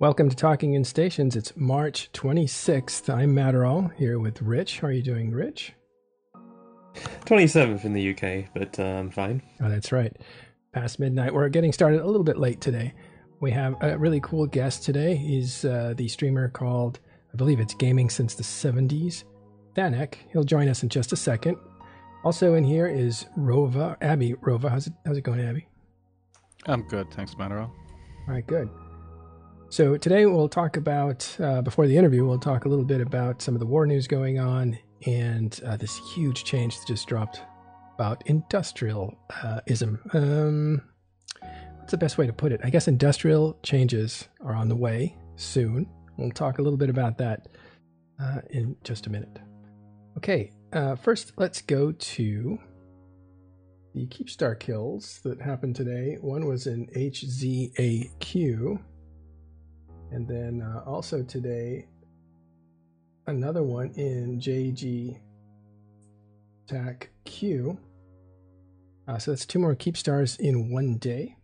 Welcome to Talking in Stations. It's March 26th. I'm Matterall here with Rich. How are you doing, Rich? 27th in the UK, but uh, I'm fine. Oh, that's right. Past midnight. We're getting started a little bit late today. We have a really cool guest today. He's uh, the streamer called, I believe it's Gaming Since the 70s, Thanek. He'll join us in just a second. Also in here is Rova, Abby Rova. How's it, how's it going, Abby? I'm good. Thanks, Matterall. All right, good. So today we'll talk about, uh, before the interview, we'll talk a little bit about some of the war news going on and uh, this huge change that just dropped about industrialism. Um, what's the best way to put it? I guess industrial changes are on the way soon. We'll talk a little bit about that uh, in just a minute. Okay, uh, first let's go to the Keepstar kills that happened today. One was in HZAQ, and then uh, also today another one in JG TAC Q. Uh, so that's two more keep stars in one day.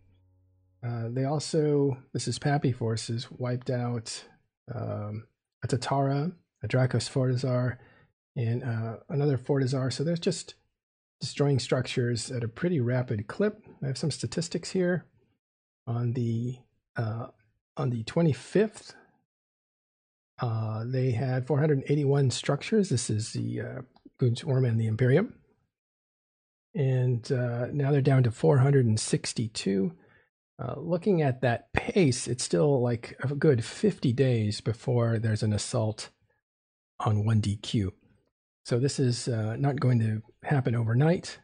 Uh, they also, this is PAPI Forces, wiped out um, a Tatara, a Draccous Fortizar, and uh, another Fortizar. So there's just destroying structures at a pretty rapid clip. I have some statistics here on the uh, on the 25th. Uh, they had 481 structures. This is the uh, Goonswarm and the Imperium. And uh, now they're down to 462. Uh, looking at that pace, it's still like a good 50 days before there's an assault on 1DQ. So this is uh, not going to happen overnight,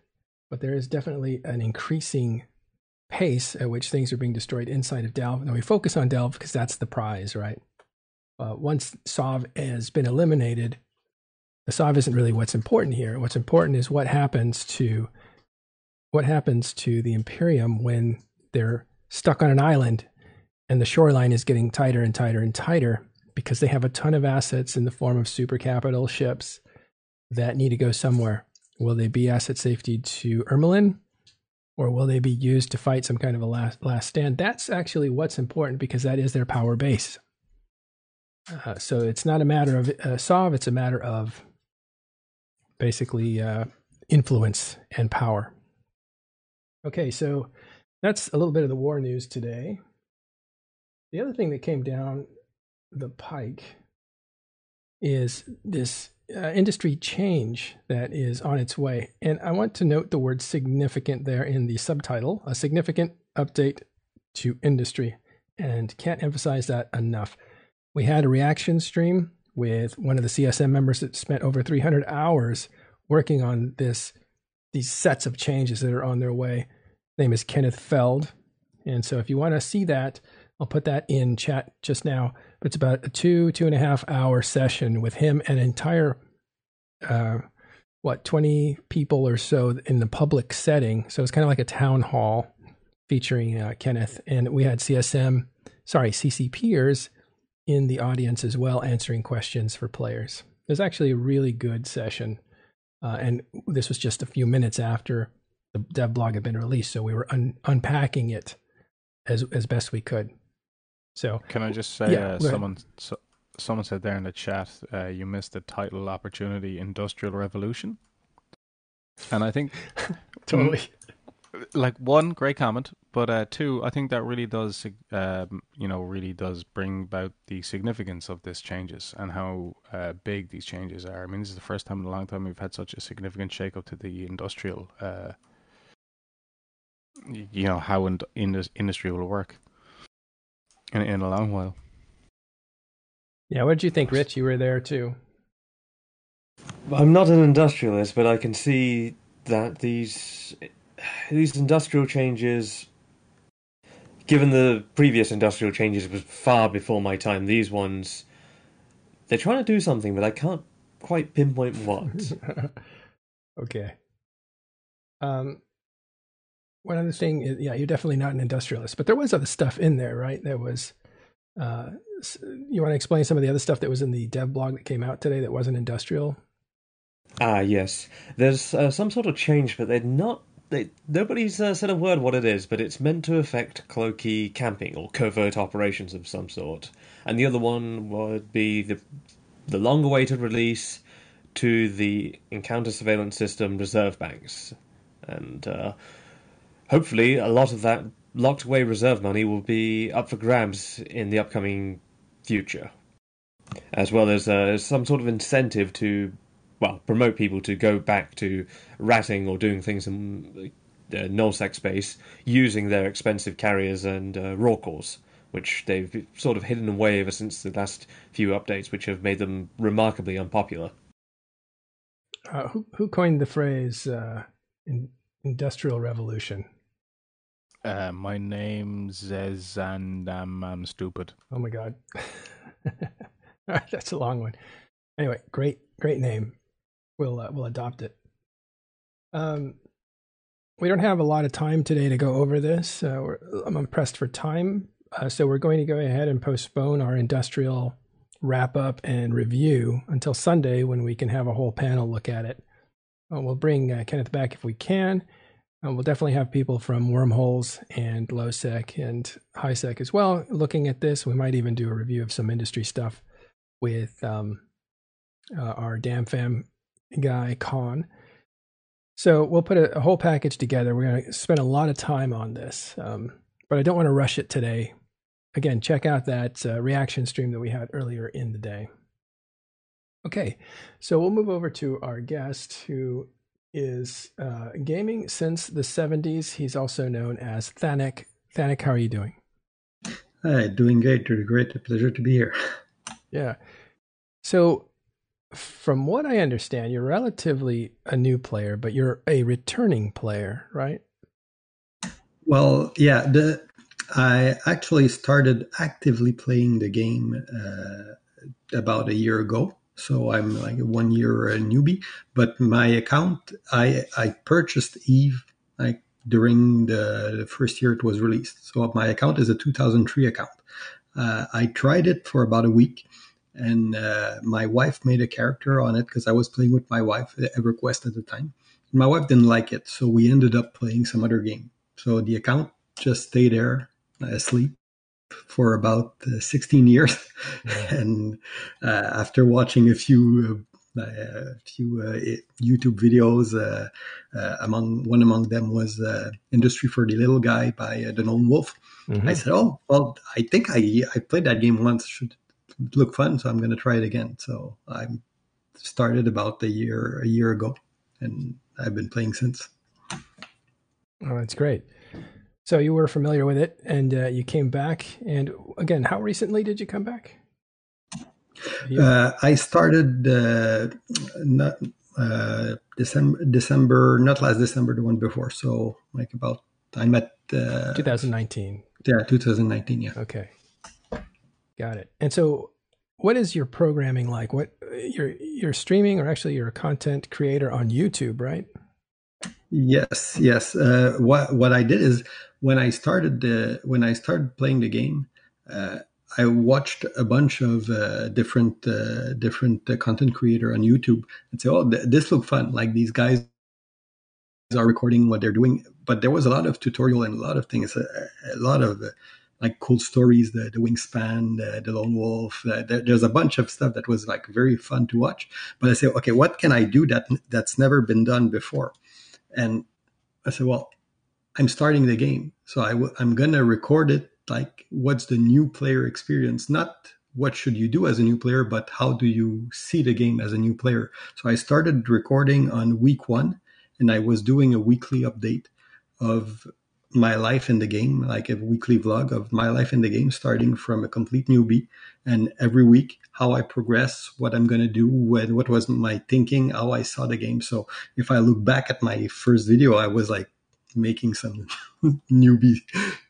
but there is definitely an increasing pace at which things are being destroyed inside of Delve. Now we focus on Delve because that's the prize, right? Uh, once Sov has been eliminated, the Sov isn't really what's important here. What's important is what happens to what happens to the Imperium when they're stuck on an island and the shoreline is getting tighter and tighter and tighter because they have a ton of assets in the form of super capital ships that need to go somewhere. Will they be asset safety to Ermelin? Or will they be used to fight some kind of a last, last stand? That's actually what's important because that is their power base. Uh, so it's not a matter of uh, Sov, it's a matter of basically uh, influence and power. Okay, so that's a little bit of the war news today. The other thing that came down the pike is this uh, industry change that is on its way. And I want to note the word significant there in the subtitle a significant update to industry. And can't emphasize that enough. We had a reaction stream with one of the CSM members that spent over 300 hours working on this these sets of changes that are on their way. His name is Kenneth Feld. And so if you want to see that, I'll put that in chat just now. It's about a two, two and a half hour session with him and an entire, uh, what, 20 people or so in the public setting. So it's kind of like a town hall featuring uh, Kenneth. And we had CSM, sorry, CCPers in the audience as well, answering questions for players. It was actually a really good session. Uh, and this was just a few minutes after the dev blog had been released. So we were un- unpacking it as, as best we could. So can I just say, yeah, uh, someone so, someone said there in the chat, uh, you missed the title opportunity, Industrial Revolution, and I think totally, like one great comment, but uh, two, I think that really does, um, you know, really does bring about the significance of these changes and how uh, big these changes are. I mean, this is the first time in a long time we've had such a significant shake-up to the industrial, uh, you know, how in, in industry will work in, in a long while. Yeah, what did you think, Rich? You were there too. I'm not an industrialist, but I can see that these these industrial changes, given the previous industrial changes was far before my time, these ones, they're trying to do something, but I can't quite pinpoint what. okay. Um, one other thing is, yeah, you're definitely not an industrialist, but there was other stuff in there, right? There was, uh, you want to explain some of the other stuff that was in the dev blog that came out today that wasn't industrial? Ah, yes. There's uh, some sort of change, but they're not they, nobody's uh, said a word what it is, but it's meant to affect cloaky camping or covert operations of some sort. And the other one would be the the long-awaited release to the encounter surveillance system reserve banks, and uh, hopefully a lot of that locked away reserve money will be up for grabs in the upcoming future, as well as uh, some sort of incentive to well, promote people to go back to ratting or doing things in uh, nullsec space using their expensive carriers and uh, Rorquals, which they've sort of hidden away ever since the last few updates, which have made them remarkably unpopular. Uh, who who coined the phrase uh, in, "industrial revolution"? Uh, my name's Zez, and I'm, I'm stupid. Oh my god, that's a long one. Anyway, great great name we'll uh, we'll adopt it. Um, we don't have a lot of time today to go over this. Uh, I'm pressed for time, uh, so we're going to go ahead and postpone our industrial wrap up and review until Sunday when we can have a whole panel look at it. Uh, we'll bring uh, Kenneth back if we can. Uh, we'll definitely have people from Wormholes and LowSec and HighSec as well looking at this. We might even do a review of some industry stuff with um, our DamnFam guy, Khan. So we'll put a, a whole package together. We're going to spend a lot of time on this, um, but I don't want to rush it today. Again, check out that uh, reaction stream that we had earlier in the day. Okay, so we'll move over to our guest who is uh, gaming since the 70s. He's also known as Thanik. Thanik, how are you doing? Hi, doing great. Great. A pleasure to be here. Yeah. So from what I understand, you're relatively a new player, but you're a returning player, right? Well, yeah. The, I actually started actively playing the game uh, about a year ago. So I'm like a one year newbie, but my account, I, I purchased Eve like during the, the first year it was released. So my account is a 2003 account. Uh, I tried it for about a week and uh, my wife made a character on it because I was playing with my wife, uh, EverQuest at the time. My wife didn't like it, so we ended up playing some other game. So the account just stayed there asleep for about uh, 16 years. and uh, after watching a few uh, a few uh, YouTube videos. Uh, among one among them was "Industry for the Little Guy" by uh, the Lone Wolf. Mm-hmm. I said, "Oh, well, I think I I played that game once. Should look fun, so I'm going to try it again. So I started about a year a year ago, and I've been playing since. Oh, that's great. So you were familiar with it, and uh, you came back. And again, how recently did you come back? Uh, I started uh, not uh, December, December, not last December, the one before. So like about I met uh, 2019. Yeah, 2019. Yeah. Okay. Got it. And so, what is your programming like? What you're you're streaming, or actually you're a content creator on YouTube, right? Yes, yes. Uh, what what I did is when I started the when I started playing the game, uh, I watched a bunch of uh, different uh, different uh, content creator on YouTube and say, "Oh, th- this look fun! Like these guys are recording what they're doing." But there was a lot of tutorial and a lot of things, a, a lot of like cool stories, the, the wingspan, the, the lone wolf. Uh, there, there's a bunch of stuff that was like very fun to watch. But I said, okay, what can I do that that's never been done before? And I said, well, I'm starting the game, so i w- I'm gonna record it. Like, what's the new player experience? Not what should you do as a new player, but how do you see the game as a new player? So I started recording on week one, and I was doing a weekly update of my life in the game, like a weekly vlog of my life in the game, starting from a complete newbie, and every week how I progress, what I'm going to do, when, what was my thinking, how I saw the game. So if I look back at my first video, I was like making some newbie,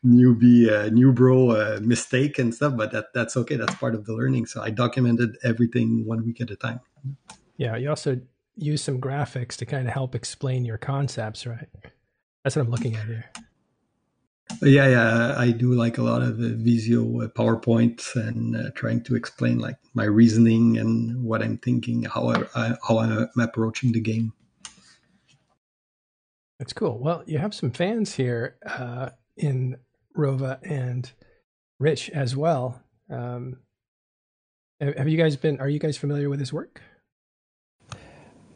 newbie, uh, new bro uh, mistake and stuff, but that that's okay. That's part of the learning. So I documented everything one week at a time. Yeah, you also use some graphics to kind of help explain your concepts, right? That's what I'm looking at here. Yeah, yeah, I do like a lot of uh, Visio uh, PowerPoints and uh, trying to explain like my reasoning and what I'm thinking, how I, I how I'm approaching the game. That's cool. Well, you have some fans here uh, in Rova and Rich as well. Um, have you guys been? Are you guys familiar with his work?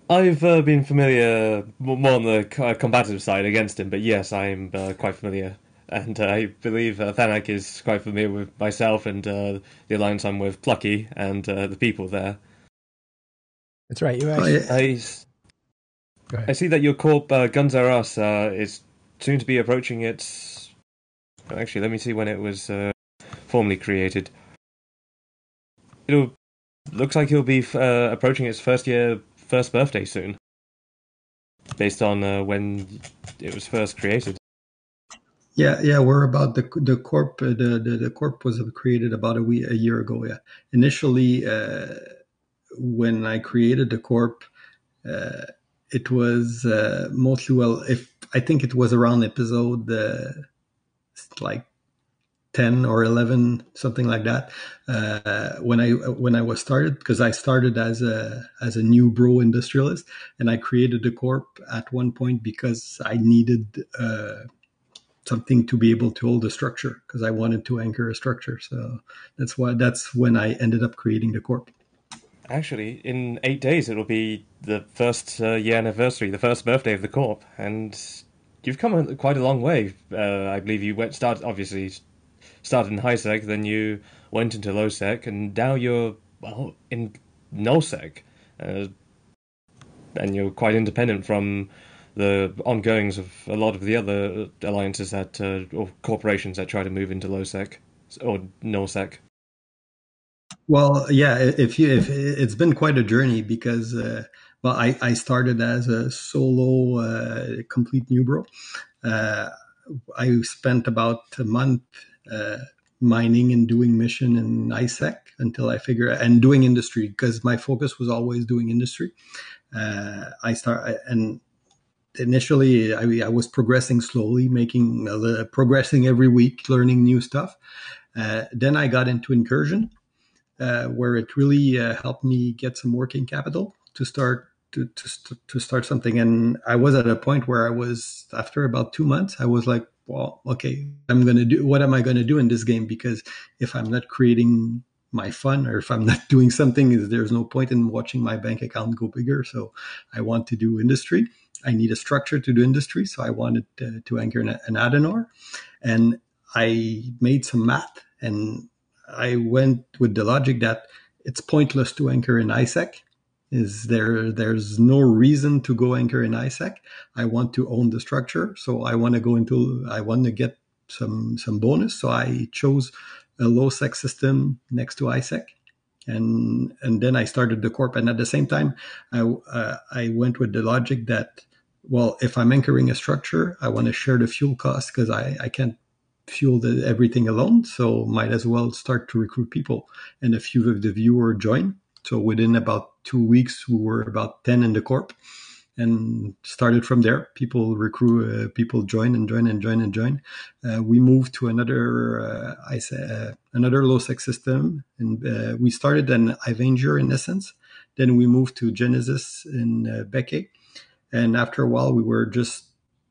I've uh, been familiar more on the combative side against him, but yes, I'm uh, quite familiar. And uh, I believe uh, Thanak is quite familiar with myself and uh, the alliance I'm with Plucky and uh, the people there. That's right. You actually... I, I see that your corp, uh, Guns R Us, uh, is soon to be approaching its. Actually, let me see when it was formally created. It'll looks like it'll be approaching its first year first birthday soon, based on uh, when it was first created. Yeah, yeah, we're about the the corp. The, the, the corp was created about a week, a year ago. Yeah, initially, uh, when I created the corp, uh, it was uh, mostly well. If I think it was around episode uh, like 10 or 11 something like that uh, when i when i was started because i started as a as a new bro industrialist and i created the corp at one point because i needed uh, something to be able to hold a structure because i wanted to anchor a structure. So that's why that's when i ended up creating the corp. Actually in eight days it'll be the first uh, year anniversary the first birthday of the corp and you've come a, quite a long way. Uh, i believe you went started obviously started in high sec, then you went into low sec, and now you're well in null sec, uh, and you're quite independent from the ongoings of a lot of the other alliances that uh, or corporations that try to move into low sec or null sec. Well, yeah, if you if it's been quite a journey because uh, well, I I started as a solo uh, complete new bro. Uh, I spent about a month uh, mining and doing mission in ISEC until I figure and doing industry because my focus was always doing industry. Uh, I start and initially I, I, was progressing slowly, making uh, progressing every week, learning new stuff. Uh, then I got into incursion, uh, where it really uh, helped me get some working capital to start to, to to start something. And I was at a point where I was after about two months, I was like, well, okay, I'm to do, what am I to do in this game? Because if I'm not creating my fun or if I'm not doing something, is there's no point in watching my bank account go bigger. So I want to do industry. I need a structure to do industry. So I wanted to, anchor an, an Athanor and I made some math and I went with the logic that it's pointless to anchor in ISEC is there there's no reason to go anchor in ISEC. I want to own the structure, so I want to go into I want to get some some bonus. So I chose a low sec system next to ISEC, and and then I started the corp. And at the same time, I uh, I went with the logic that well, if I'm anchoring a structure, I want to share the fuel cost because I I can't fuel the, everything alone. So might as well start to recruit people, and a few of the viewer join so within about two weeks, we were about 10 in the corp and started from there. People recruit, uh, people join and join and join and join. Uh, we moved to another, uh, I say, uh, another low sec system, and uh, we started an Avenger in essence. Then we moved to Genesis in uh, Beckett, and after a while, we were just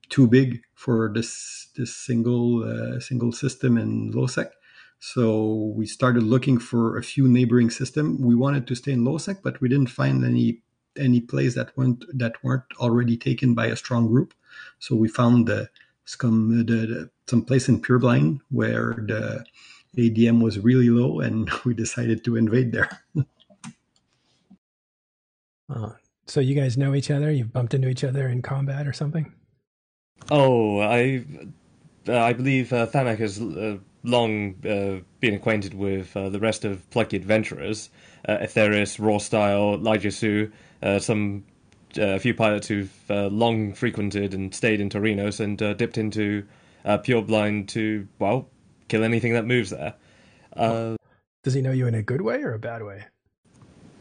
too big for this this single uh, single system in low sec. So we started looking for a few neighboring system. We wanted to stay in LowSec, but we didn't find any any place that weren't that weren't already taken by a strong group. So we found the some the, the, some place in Pureblind where the ADM was really low, and we decided to invade there. uh, so you guys know each other? You've bumped into each other in combat or something? Oh, I I believe uh, Thanak has uh, long uh, been acquainted with uh, the rest of Plucky Adventurers, uh, Etheris, Raw Style, Lijasu, uh, some uh, a few pilots who've uh, long frequented and stayed in Torinos and uh, dipped into Pureblind to well kill anything that moves there. Does he know you in a good way or a bad way?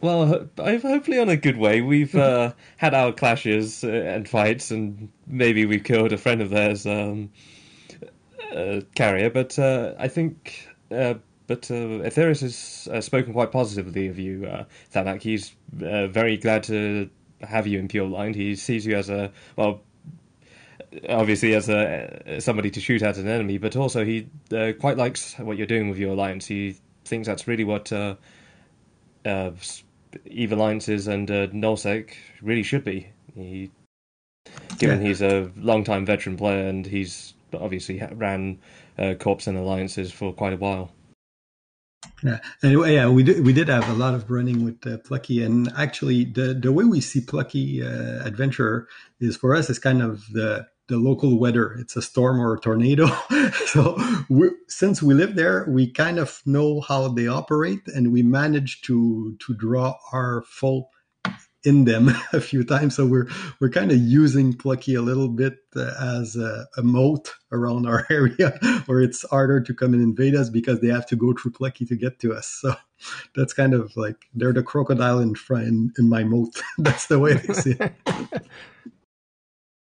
Well, hopefully on a good way. We've had our clashes and fights, and maybe we've killed a friend of theirs. Um, uh, carrier, but uh, I think. Uh, but uh, Etheris has uh, spoken quite positively of you, uh, Thanak. He's uh, very glad to have you in Pureblind. He sees you as a well, obviously as a somebody to shoot at an enemy, but also he uh, quite likes what you're doing with your alliance. He thinks that's really what uh, uh, Eve alliances and uh, nullsec really should be. He, given yeah. he's a long-time veteran player and he's obviously ran uh, corps and alliances for quite a while. Yeah. Anyway, yeah, we did we did have a lot of running with uh, Plucky, and actually, the the way we see Plucky uh, is for us is kind of the the local weather. It's a storm or a tornado. so we, since we live there, we kind of know how they operate, and we manage to to draw our full in them a few times. So we're we're kind of using Plucky a little bit uh, as a, a, moat around our area, where it's harder to come and invade us because they have to go through Plucky to get to us. So that's kind of like they're the crocodile in front in, in my moat. that's the way I see it.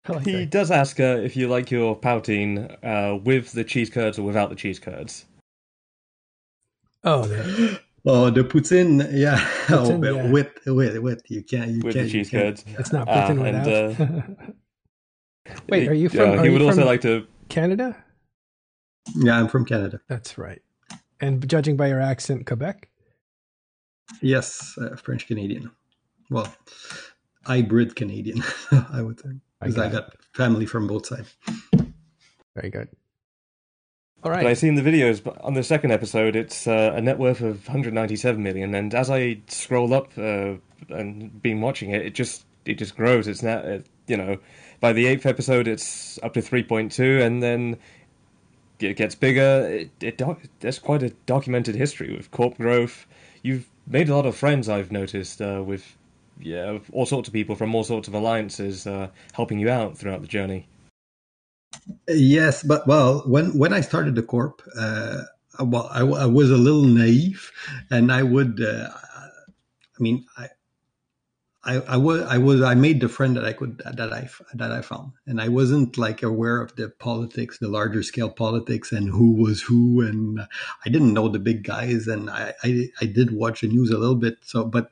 Like he that. does ask uh, if you like your poutine uh, with the cheese curds or without the cheese curds. Oh, yeah. Oh, the poutine, yeah. Poutine, oh, yeah. with with with you can't you with can't, the cheese curds. It's not poutine uh, without. And, uh, Wait, are you from? Uh, he would also like to Canada. Yeah, I'm from Canada. That's right. And judging by your accent, Quebec. Yes, uh, French Canadian. Well, hybrid Canadian, I would say, because I, I got family from both sides. Very good. All right. But I seen the videos but on the second episode. It's uh, a net worth of 197 million, and as I scroll up uh, and been watching it, it just it just grows. It's now uh, you know by the eighth episode, it's up to 3.2, and then it gets bigger. It, it doc- there's quite a documented history with corp growth. You've made a lot of friends. I've noticed uh, with yeah all sorts of people from all sorts of alliances uh, helping you out throughout the journey. Yes, but well, when when I started the corp, uh, well, I, I, was a little naive, and I would, uh, I mean, I, I, I was, I was, I made the friend that I could that I that I found, and I wasn't like aware of the politics, the larger scale politics, and who was who, and I didn't know the big guys, and I, I, I did watch the news a little bit, so but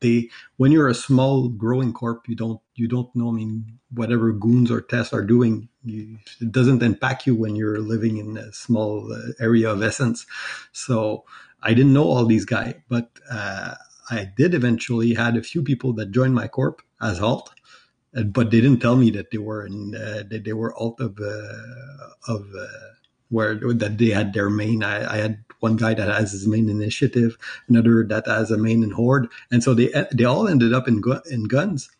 they when you're a small growing corp you don't you don't know i mean whatever goons or tests are doing you, it doesn't impact you when you're living in a small uh, area of essence so i didn't know all these guys but uh, i did eventually had a few people that joined my corp as alt but they didn't tell me that they were in uh, that they were alt of uh, of uh, where that they had their main. I, I, had one guy that has his main initiative, another that has a main in horde, and so they they all ended up in in guns.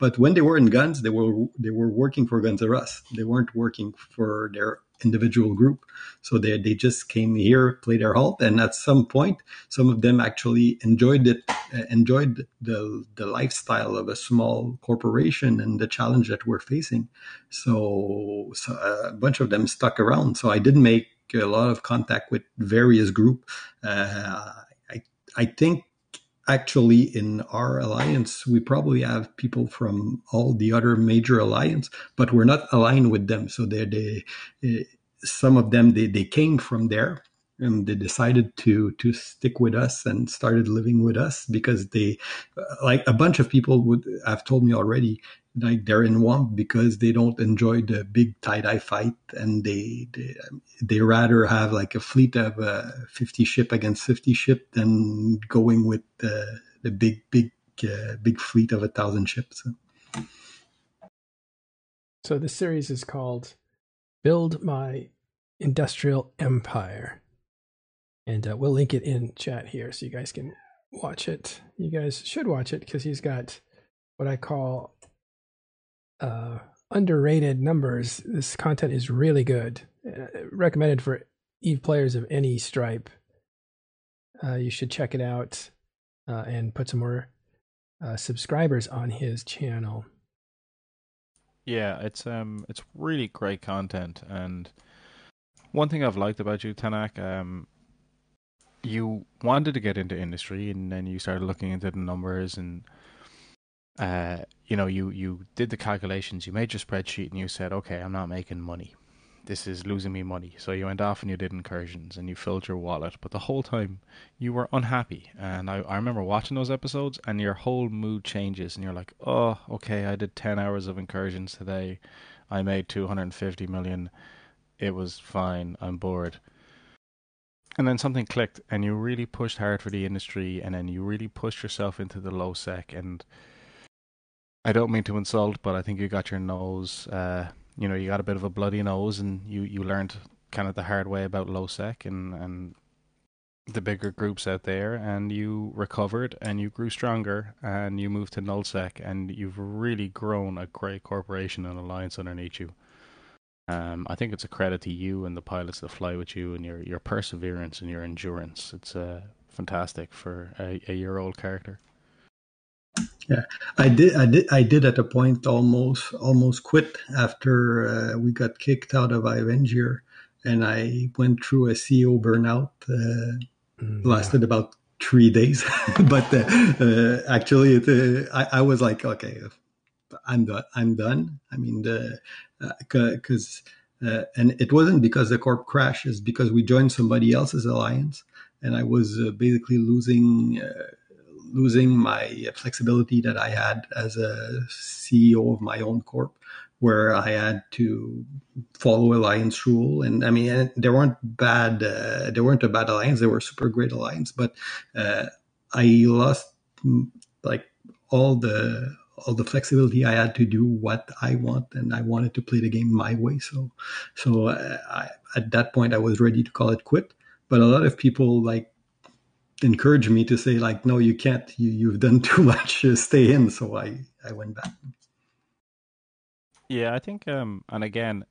But when they were in guns, they were they were working for Guns R Us. They weren't working for their individual group. So they they just came here, played their halt, and at some point, some of them actually enjoyed it, uh, enjoyed the the lifestyle of a small corporation and the challenge that we're facing. So, so a bunch of them stuck around. So I did make a lot of contact with various group. Uh, I I think actually in our alliance we probably have people from all the other major alliance but we're not aligned with them. So they they eh, some of them they, they came from there and they decided to to stick with us and started living with us because they like a bunch of people would have told me already like they're in WoMP because they don't enjoy the big TiDi fight and they, they they rather have like a fleet of uh, 50 ship against 50 ship than going with the the big big uh, big fleet of a thousand ships. So this series is called build my industrial empire and uh, we'll link it in chat here so you guys can watch it you guys should watch it because he's got what i call uh, underrated numbers. This content is really good. Uh, recommended for Eve players of any stripe. Uh, you should check it out uh, and put some more uh, subscribers on his channel. Yeah, it's um, it's really great content, and one thing I've liked about you, Tanak, um, you wanted to get into industry, and then you started looking into the numbers and uh, you know, you you did the calculations, you made your spreadsheet, and you said, okay, I'm not making money. This is losing me money. So you went off and you did incursions and you filled your wallet. But the whole time you were unhappy. And I, I remember watching those episodes and your whole mood changes and you're like, oh, okay, I did 10 hours of incursions today. I made 250 million. It was fine. I'm bored. And then something clicked, and you really pushed hard for the industry, and then you really pushed yourself into the low sec. And I don't mean to insult, but I think you got your nose, uh, you know, you got a bit of a bloody nose, and you, you learned kind of the hard way about low sec and, and the bigger groups out there and you recovered and you grew stronger and you moved to nullsec and you've really grown a great corporation and alliance underneath you. Um, I think it's a credit to you and the pilots that fly with you and your, your perseverance and your endurance. It's uh, fantastic for a, a year old character. Yeah, I did. I did. I did at a point almost almost quit after uh, we got kicked out of Ivenger, and I went through a CEO burnout. Uh, mm, lasted yeah. about three days, but uh, uh, actually, it, uh, I, I, was like, okay, I'm done. I'm done. I mean, the because uh, and it wasn't because the corp crashed; it's because we joined somebody else's alliance, and I was basically losing losing my flexibility that I had as a CEO of my own corp, where I had to follow alliance rule. And I mean, there weren't bad, uh, there weren't a bad alliance. They were super great alliance, but uh, I lost like all the all the flexibility I had to do what I want, and I wanted to play the game my way. So, so uh, I, at that point, I was ready to call it quit. But a lot of people like encouraged me to say like, no, you can't. You you've done too much. stay in. So I I went back. Yeah, I think, um, and again,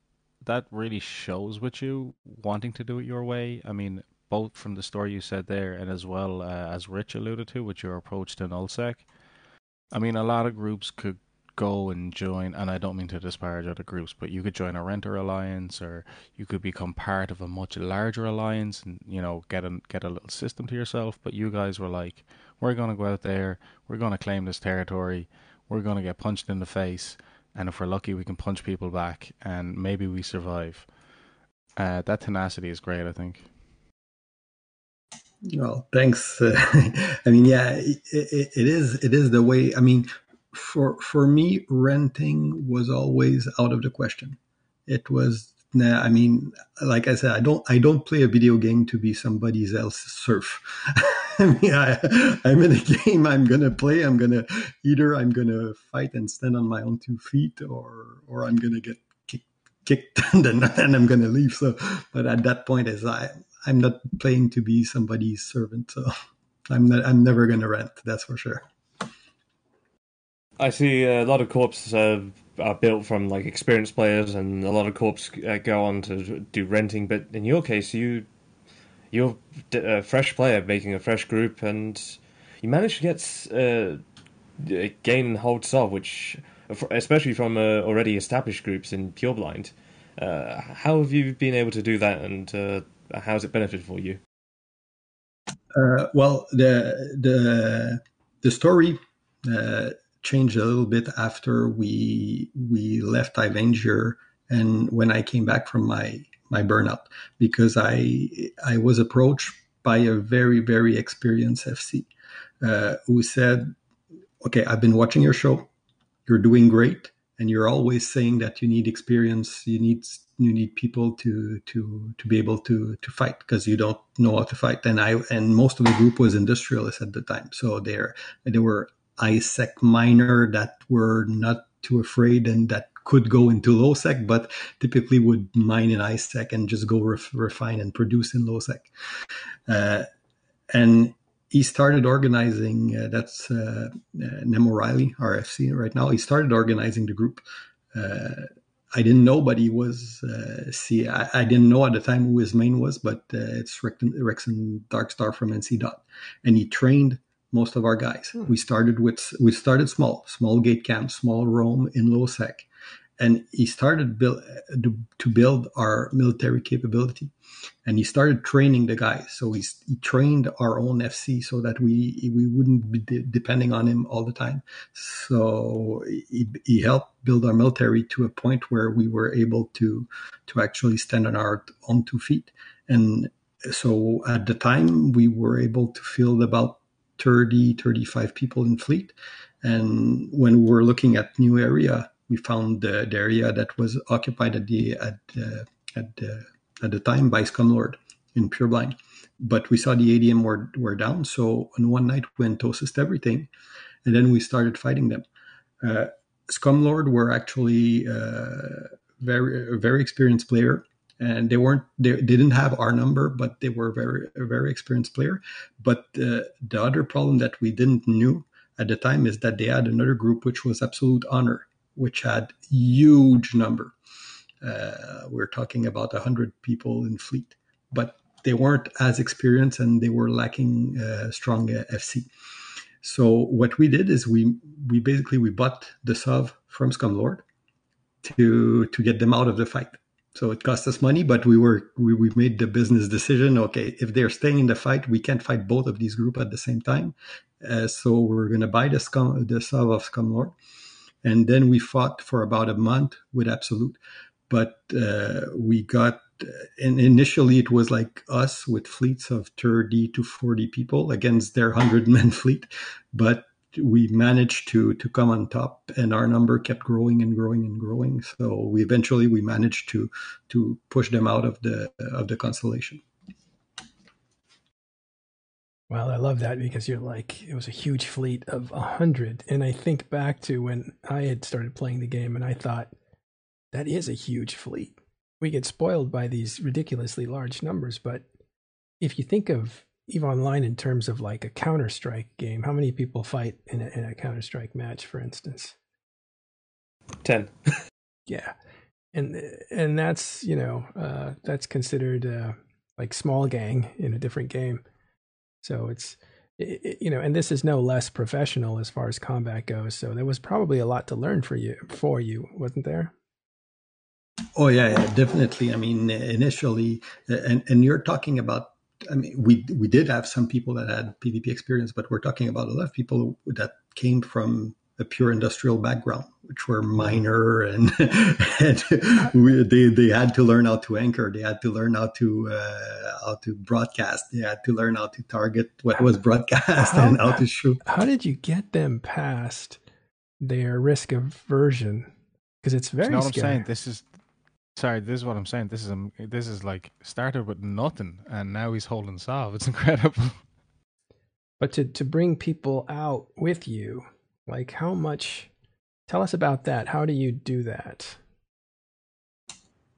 that really shows with you wanting to do it your way. I mean, both from the story you said there, and as well uh, as Rich alluded to with your approach to nullsec. I mean, a lot of groups could go and join, and I don't mean to disparage other groups, but you could join a renter alliance, or you could become part of a much larger alliance, and you know, get a get a little system to yourself. But you guys were like, we're going to go out there, we're going to claim this territory, we're going to get punched in the face and if we're lucky, we can punch people back, and maybe we survive. Uh, that tenacity is great, I think. Well, thanks. I mean, yeah, it, it, it is. It is the way. I mean, for for me, renting was always out of the question. It was. Nah, I mean, like I said, I don't. I don't play a video game to be somebody else's serf. I mean, I, am in a game. I'm gonna play. I'm gonna either I'm gonna fight and stand on my own two feet, or or I'm gonna get kicked, and and I'm gonna leave. So, but at that point, as I I'm not playing to be somebody's servant. So, I'm not. I'm never gonna rent. That's for sure. I see a lot of corps uh, are built from like experienced players, and a lot of corps uh, go on to do renting. But in your case, you you're a fresh player making a fresh group, and you managed to get uh, gain hold of, which especially from uh, already established groups in Pure Blind. Uh, how have you been able to do that, and how has it benefited for you? Uh, well, the the the story uh, changed a little bit after we we left Ivenger, and when I came back from my my burnout because I I was approached by a very very experienced FC uh, who said, "Okay, I've been watching your show. You're doing great, and you're always saying that you need experience. You need you need people to to to be able to to fight because you don't know how to fight." And I and most of the group was industrialists at the time, so there there were ISEC minor that were not too afraid and that could go into low sec, but typically would mine in ISEC and just go ref- refine and produce in low sec. Uh, and he started organizing, uh, that's uh, uh Nem O'Reilly, RFC right now. He started organizing the group. Uh, I didn't know, but he was, uh, see, I, I, didn't know at the time who his main was, but uh, it's Rexon Darkstar from NC Dot. And he trained most of our guys. Hmm. We started with, we started small, small gate camp, small roam in low sec and he started build, to build our military capability. And he started training the guys. So he, he trained our own fc so that we we wouldn't be de- depending on him all the time. So he, he helped build our military to a point where we were able to to actually stand on our own two feet. And so at the time we were able to field about 30 35 people in fleet. And when we were looking at new area we found the, the area that was occupied at the at uh, at the, at the time by Scumlord in Pureblind. But we saw the ADM were were down, so on one night we went everything, and then we started fighting them. Uh, Scumlord were actually uh, very very experienced player and they weren't they, didn't have our number but they were very a very experienced player but uh, the other problem that we didn't knew at the time is that they had another group which was absolute honor which had huge number uh, we're talking about 100 people in fleet but they weren't as experienced and they were lacking uh, strong uh, fc so what we did is we we basically we bought the sov from scumlord to to get them out of the fight. So it cost us money, but we were we, we made the business decision. Okay, if they're staying in the fight, we can't fight both of these groups at the same time. Uh, so we're going to buy the scum the Sov of Scumlord, and then we fought for about a month with Absolute, but uh, we got. And initially, it was like us with fleets of 30 to 40 people against their 100 men fleet. But we managed to to come on top and our number kept growing and growing and growing so we eventually we managed to to push them out of the of the constellation well i love that because you're like it was a huge fleet of a hundred and i think back to when i had started playing the game and i thought that is a huge fleet we get spoiled by these ridiculously large numbers but if you think of EVE Online in terms of like a Counter Strike game? How many people fight in a, in a Counter Strike match, for instance? Ten. yeah, and and that's you know uh, that's considered uh, like small gang in a different game. So it's it, you know, and this is no less professional as far as combat goes. So there was probably a lot to learn for you for you, wasn't there? Oh yeah, yeah definitely. I mean, initially, and and you're talking about I mean, we we did have some people that had PvP experience, but we're talking about a lot of people that came from a pure industrial background, which were miner and, and we, they they had to learn how to anchor, they had to learn how to uh, how to broadcast, they had to learn how to target what was broadcast how, and how to shoot. How did you get them past their risk aversion? Because it's very. You know what scary. I'm saying? This is Sorry, this is what I'm saying. This is um, this is like started with nothing, and now he's holding Sov. It's incredible. But to to bring people out with you, like how much? Tell us about that. How do you do that?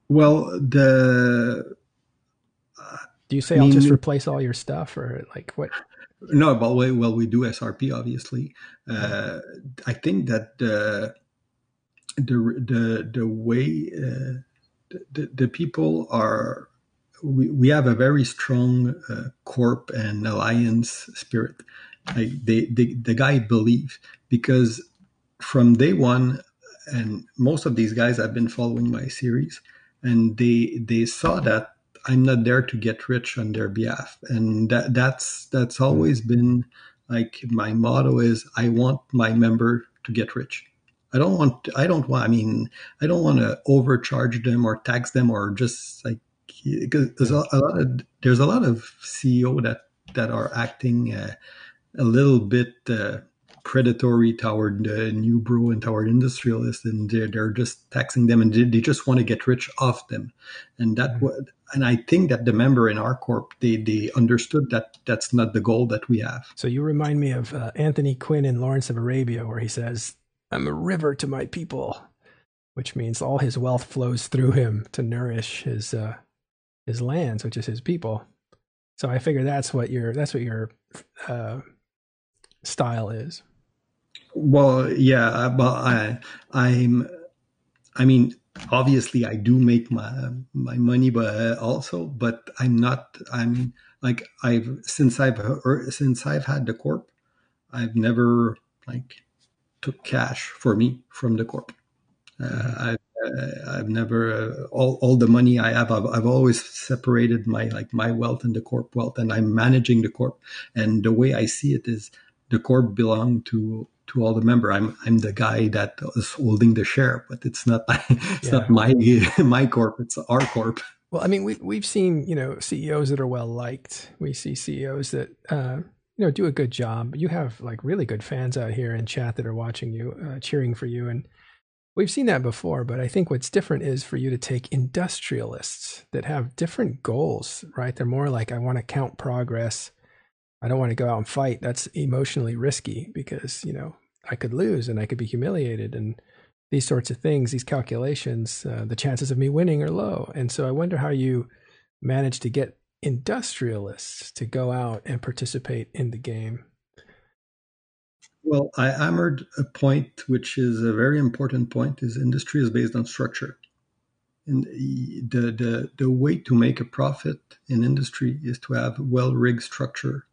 Well, the. Uh, do you say I will just replace all your stuff, or like what? No, but well, well we do SRP obviously. Uh, I think that the the the the way uh, the, the people are we, we have a very strong uh, corp and alliance spirit. Like they, they, the guy believes because from day one, and most of these guys have been following my series, and they they saw that I'm not there to get rich on their behalf, and that that's that's always been like my motto is I want my member to get rich. I don't want, I don't want, I mean, I don't want to overcharge them or tax them or just like, because there's a, a, lot of, there's a lot of CEO that, that are acting uh, a little bit uh, predatory toward the new bro and toward industrialists and they're, they're just taxing them and they, they just want to get rich off them. And that, mm-hmm. and I think that the member in our corp, they, they understood that that's not the goal that we have. So you remind me of uh, Anthony Quinn in Lawrence of Arabia, where he says, I'm a river to my people, which means all his wealth flows through him to nourish his uh, his lands, which is his people. So I figure that's what your that's what your uh, style is. Well, yeah, but I I'm I mean obviously I do make my my money, but also, but I'm not. I mean, like I've since I've since I've had the corp, I've never like took cash for me from the corp. Uh, mm-hmm. I've, uh, I've never uh, all, all the money I have. I've, I've always separated my like my wealth and the corp wealth, and I'm managing the corp. And the way I see it is, the corp belong to to all the member. I'm I'm the guy that is holding the share, but it's not it's yeah. not my my corp. It's our corp. Well, I mean, we we've seen you know CEOs that are well liked. We see CEOs that uh, you know do a good job. You have like really good fans out here in chat that are watching you, uh, cheering for you, and We've seen that before, but I think what's different is for you to take industrialists that have different goals, right? They're more like, I want to count progress. I don't want to go out and fight. That's emotionally risky because, you know, I could lose and I could be humiliated and these sorts of things, these calculations, uh, the chances of me winning are low. And so I wonder how you manage to get industrialists to go out and participate in the game. Well, I hammered a point which is a very important point is industry is based on structure. And the, the, the way to make a profit in industry is to have well rigged structure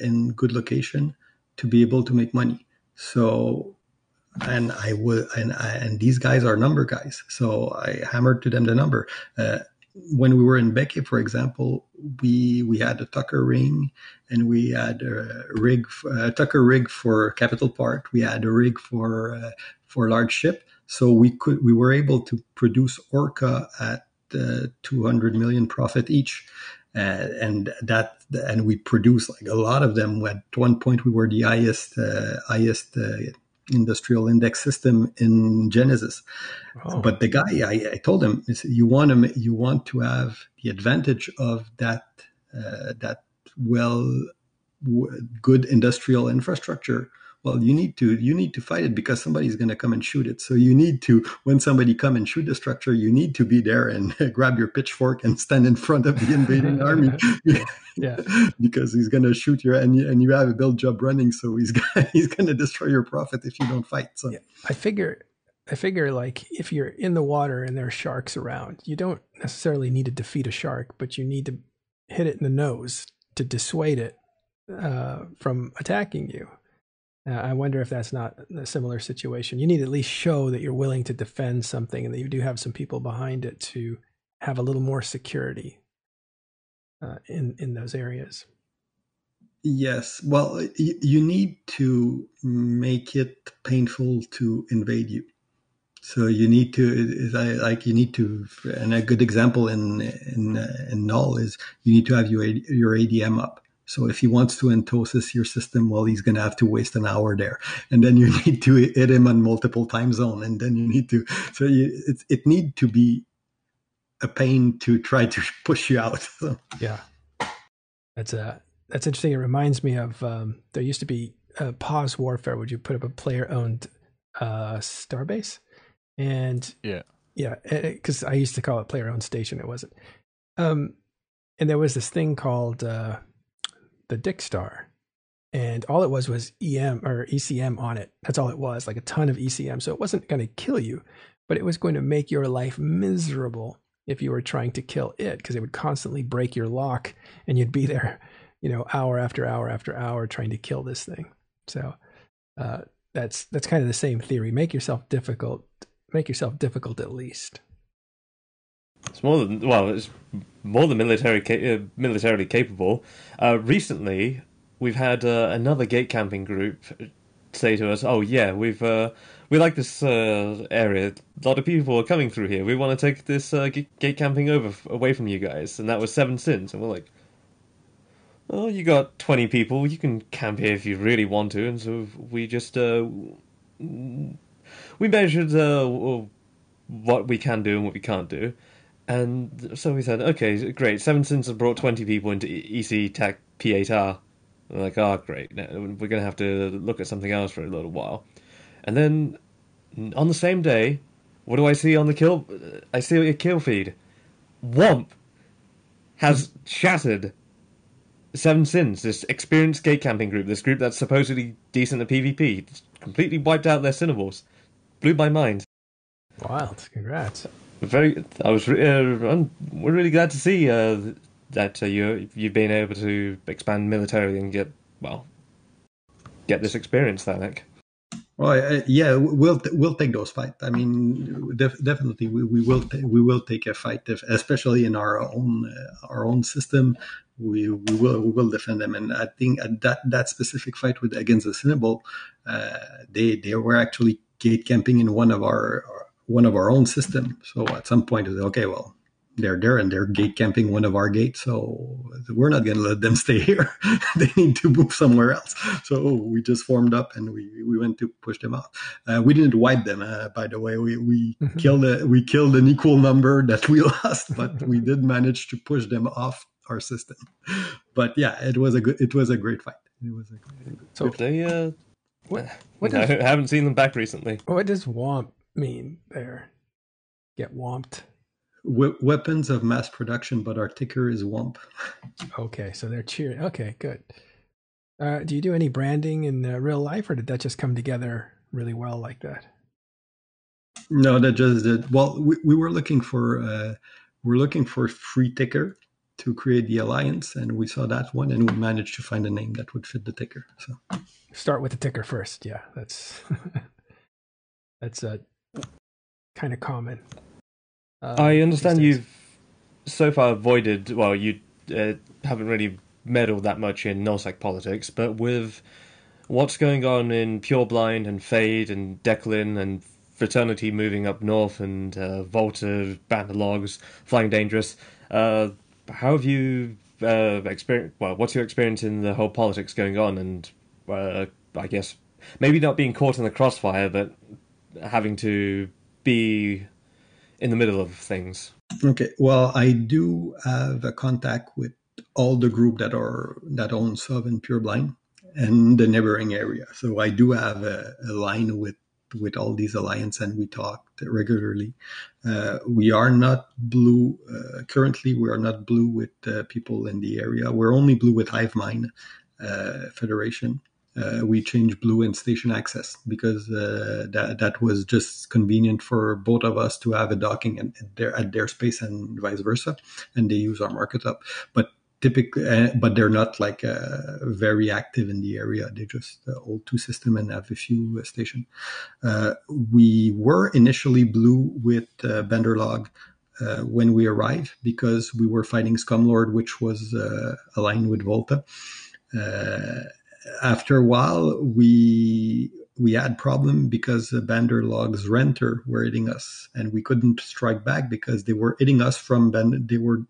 in good location to be able to make money. So, and I would, and I, and these guys are number guys. So I hammered to them the number. Uh, when we were in Becky, for example, we we had a Tucker ring and we had a rig, a Tucker rig for capital part. We had a rig for uh, for large ship. So we could we were able to produce Orca at uh, 200 million profit each. Uh, and that and we produce like a lot of them. At one point, we were the highest uh, highest uh, industrial index system in Genesis. Oh. But the guy, I, I told him, you want to you want to have the advantage of that uh, that well w- good industrial infrastructure well you need to you need to fight it because somebody's going to come and shoot it so you need to when somebody come and shoot the structure you need to be there and grab your pitchfork and stand in front of the invading army yeah because he's going to shoot you and, and you have a build job running so he's gonna, he's going to destroy your profit if you don't fight so yeah. i figure I figure like if you're in the water and there are sharks around, you don't necessarily need to defeat a shark, but you need to hit it in the nose to dissuade it uh, from attacking you. Uh, I wonder if that's not a similar situation. You need to at least show that you're willing to defend something and that you do have some people behind it to have a little more security uh, in in those areas. Yes. Well, you need to make it painful to invade you. So you need to, like, you need to, and a good example in in in Null is you need to have your your ADM up. So if he wants to entosis your system, well, he's going to have to waste an hour there, and then you need to hit him on multiple time zone, and then you need to. So you, it it need to be a pain to try to push you out. yeah, that's a uh, that's interesting. It reminds me of um, there used to be a POS warfare. Would you put up a player owned uh, starbase? And yeah, yeah, because I used to call it player owned station. It wasn't. Um, and there was this thing called uh, the Dick Star, and all it was was EM or ECM on it. That's all it was, like a ton of ECM. So it wasn't going to kill you, but it was going to make your life miserable if you were trying to kill it because it would constantly break your lock and you'd be there, you know, hour after hour after hour trying to kill this thing. So uh, that's that's kind of the same theory. Make yourself difficult. Make yourself difficult at least. It's more than well, it's more than military uh, militarily capable. Uh, recently, we've had uh, another gate camping group say to us, "Oh yeah, we've uh, we like this uh, area. A lot of people are coming through here. We want to take this uh, gate camping over away from you guys." And that was Seven Sins, and we're like, "Oh, you got twenty people. You can camp here if you really want to." And so we just we measured what we can do and what we can't do and so we said, okay, great. Seven Sins have brought 20 people into EC Tech P8R. We're like, oh, great. We're going to have to look at something else for a little while. And then on the same day, what do I see on the kill? I see a kill feed. Womp has shattered Seven Sins, this experienced gate camping group, this group that's supposedly decent at PvP. Completely wiped out their Cynabals. Blew my mind. Wild. Congrats very. I was. Uh, we're really glad to see uh, that uh, you you've been able to expand militarily and get well, get this experience, Thanik. Well, uh, yeah, we'll we'll take those fights. I mean, def- definitely, we, we will t- we will take a fight, if, especially in our own uh, our own system. We, we will we will defend them, and I think that that specific fight with against the Cynabal, uh, they they were actually gate camping in one of our one of our own system. So at some point, it's okay, well, they're there and they're gate camping one of our gates. So we're not going to let them stay here. they need to move somewhere else. So we just formed up and we, we went to push them out. Uh, we didn't wipe them, uh, by the way. We we mm-hmm. killed a, we killed an equal number that we lost, but we did manage to push them off our system. But yeah, it was a good it was a great fight. It was a great. So they uh, what, what does, I haven't seen them back recently. What does womp mean there? Get womped weapons of mass production, but our ticker is WOMP. Okay, so they're cheering. Okay, good. Uh, do you do any branding in uh, real life, or did that just come together really well like that? No, that just did. Well, we, we were looking for uh, we're looking for free ticker to create the alliance, and we saw that one, and we managed to find a name that would fit the ticker. So start with the ticker first. Yeah, that's that's uh, kind of common. Um, I understand you've so far avoided. Well, you uh, haven't really meddled that much in nullsec politics, but with what's going on in Pure-Blind and Fade and Deklein and Fraternity moving up north and uh, Volta, Banderlogs, Flying Dangerous, uh, how have you uh, experienced? Well, what's your experience in the whole politics going on? And uh, I guess maybe not being caught in the crossfire, but having to be in the middle of things. Okay. Well, I do have a contact with all the group that are that own Sov and Pure-Blind and the neighboring area. So I do have a, a line with with all these alliance and we talk regularly. Uh, we are not blue uh, currently. We are not blue with uh, people in the area. We're only blue with Hivemind uh, Federation uh, we changed blue and station access because uh, that that was just convenient for both of us to have a docking at, at their at their space and vice versa, and they use our market up. But typically, uh, but they're not like uh, very active in the area. They just uh, hold two system and have a few uh, station. we were initially blue with Banderlog. when we arrived, because we were fighting Scumlord, which was aligned with Volta, after a while, we we had problem because the Banderlog's renter were hitting us, and we couldn't strike back because they were hitting us from ben, they were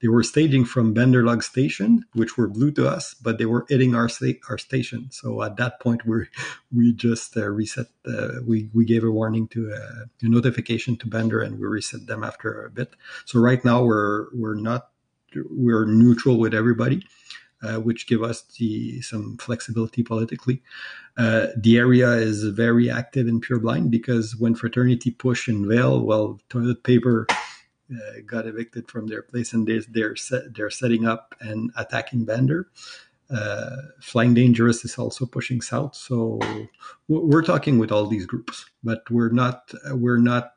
they were staging from Banderlog station, which were blue to us, but they were hitting our our station. So at that point, we we just uh, reset. Uh, we we gave a warning to uh, a notification to Bender, and we reset them after a bit. So right now we're we're not we're neutral with everybody uh, which give us the, some flexibility politically. Uh, the area is very active in Pure-Blind because when Fraternity push in Vale, well, toilet paper uh, got evicted from their place and they're they're, set, they're setting up and attacking Bander. Uh, Flying Dangerous is also pushing south, so we're talking with all these groups, but we're not we're not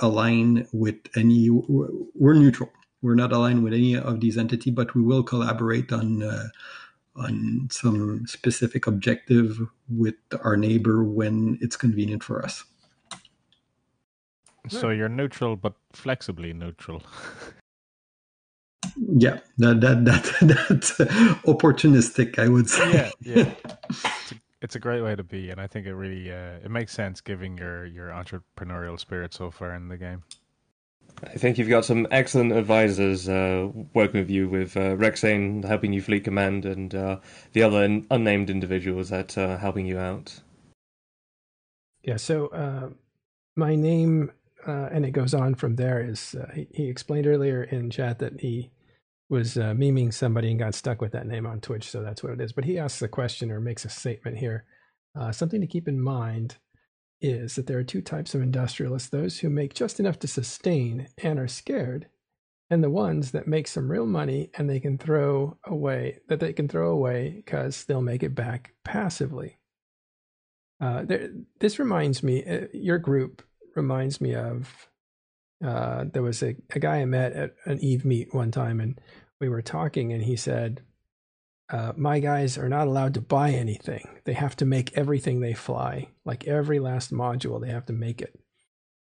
aligned with any. We're neutral. We're not aligned with any of these entities, but we will collaborate on uh, on some specific objective with our neighbor when it's convenient for us. So you're neutral, but flexibly neutral. yeah, that that that that's opportunistic, I would say. Yeah, yeah. It's a, it's a great way to be, and I think it really uh, it makes sense given your your entrepreneurial spirit so far in the game. I think you've got some excellent advisors uh, working with you, with uh, Rexane helping you fleet command, and uh, the other unnamed individuals that are helping you out. Yeah. So uh, my name, uh, and it goes on from there. Is uh, he, he, explained earlier in chat that he was uh, memeing somebody and got stuck with that name on Twitch, so that's what it is. But he asks a question or makes a statement here. something to keep in mind is that there are two types of industrialists those who make just enough to sustain and are scared, and the ones that make some real money and they can throw away, that they can throw away because they'll make it back passively. Uh, there, this reminds me, uh, your group reminds me of uh, there was a, a guy I met at an Eve meet one time, and we were talking, and he said, uh, my guys are not allowed to buy anything. They have to make everything they fly. Like every last module, they have to make it.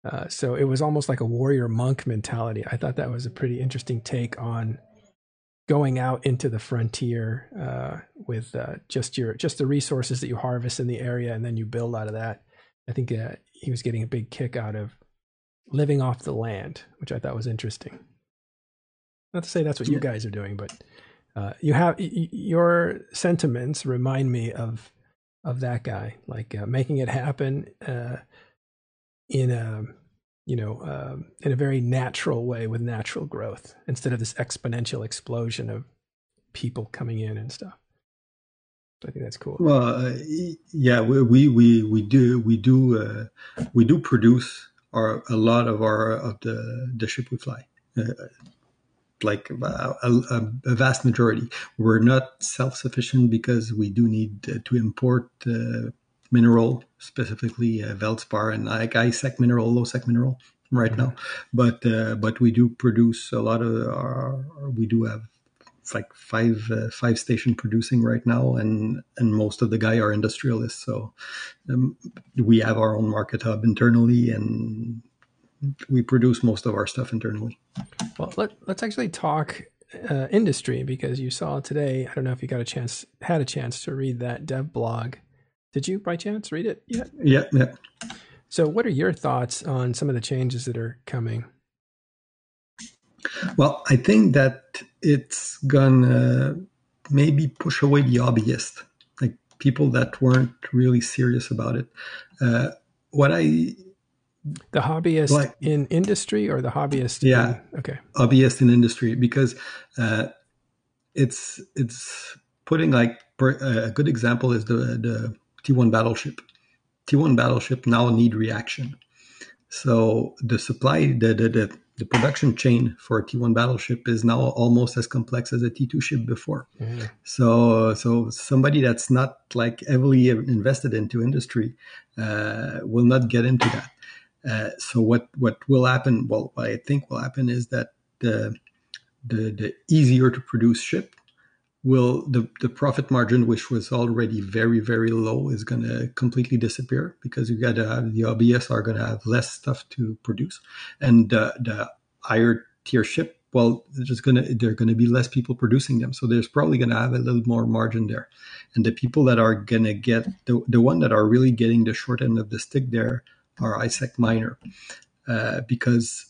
Uh, so it was almost like a warrior monk mentality. I thought that was a pretty interesting take on going out into the frontier uh, with uh, just your just the resources that you harvest in the area, and then you build out of that. I think uh, he was getting a big kick out of living off the land, which I thought was interesting. Not to say that's what you guys are doing, but uh, you have your sentiments remind me of of that guy, like uh, making it happen uh, in a you know um, in a very natural way with natural growth instead of this exponential explosion of people coming in and stuff. I think that's cool. Well, uh, yeah, we, we we we do we do uh, we do produce our a lot of our of the the ship we fly. Uh, like a, a, a, vast majority. We're not self sufficient because we do need uh, to import uh, mineral, specifically uh, Veldspar and like high sec mineral, low sec mineral right mm-hmm. now. But uh, but we do produce a lot of our. We do have like five uh, five station producing right now, and and most of the guy are industrialists. So um, we have our own market hub internally, and we produce most of our stuff internally. Well, let, let's actually talk uh, industry because you saw today. I don't know if you got a chance, had a chance to read that dev blog. Did you, by chance, read it yet? Yeah, yeah. So, what are your thoughts on some of the changes that are coming? Well, I think that it's gonna maybe push away the hobbyist, like people that weren't really serious about it. Uh, what I the hobbyist like, in industry or the hobbyist? Yeah. In, okay. Hobbyist in industry because uh, it's it's putting like a good example is the the T1 battleship. T1 battleship now need reaction. So the supply the the, the the production chain for a T1 battleship is now almost as complex as a T2 ship before. Mm-hmm. So, so somebody that's not like heavily invested into industry uh, will not get into that. Uh, so what what will happen? Well, what I think will happen is that the the, the easier to produce ship will the, the profit margin, which was already very very low, is going to completely disappear because you got to have the hobbyists are going to have less stuff to produce, and the higher tier ship. Well, there's gonna there are gonna be less people producing them, so there's probably gonna have a little more margin there, and the people that are gonna get the the one that are really getting the short end of the stick there or hisec miner. Uh, because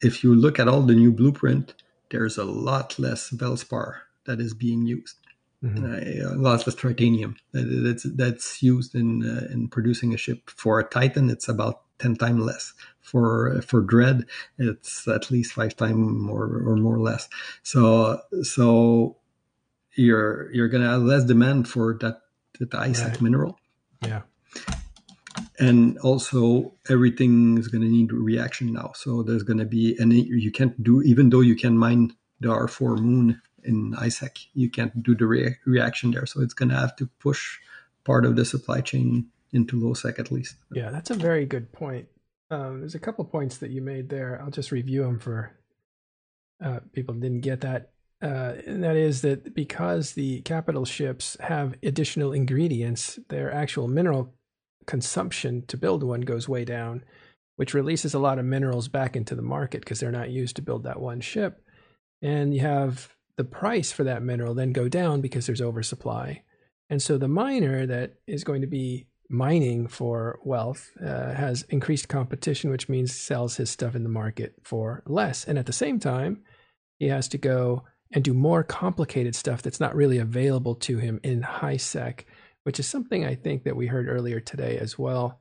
if you look at all the new blueprint, there's a lot less Veldspar that is being used. Mm-hmm. Uh, a lot less titanium that's that's used in uh, in producing a ship. For a Titan, it's about ten times less. For for Dread, it's at least five times more or more less. So so you're you're gonna have less demand for that that hisec right. mineral. Yeah and also everything is going to need reaction now. So there's going to be and you can't do even though you can mine the r4 moon in hisec you can't do the re- reaction there. So it's going to have to push part of the supply chain into low sec at least. Yeah that's a very good point. Um, there's a couple points that you made there. I'll just review them for uh, people didn't get that. Uh, and that is that because the capital ships have additional ingredients, their actual mineral consumption to build one goes way down, which releases a lot of minerals back into the market because they're not used to build that one ship. And you have the price for that mineral then go down because there's oversupply. And so the miner that is going to be mining for wealth uh, has increased competition, which means sells his stuff in the market for less. And at the same time, he has to go and do more complicated stuff that's not really available to him in high sec which is something I think that we heard earlier today as well.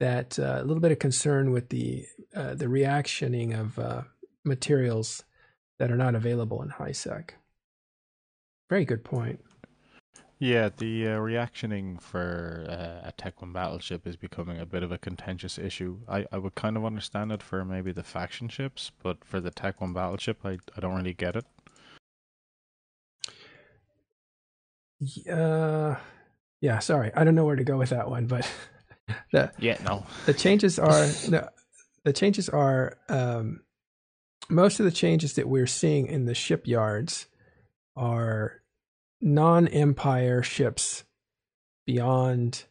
That uh, a little bit of concern with the uh, the reactioning of uh, materials that are not available in high sec. Very good point. Yeah, the uh, reactioning for uh, a Tech 1 battleship is becoming a bit of a contentious issue. I, I would kind of understand it for maybe the faction ships, but for the Tech 1 battleship, I, I don't really get it. Uh, yeah, sorry, I don't know where to go with that one, but the yeah no the changes are the the changes are um, most of the changes that we're seeing in the shipyards are non-empire ships beyond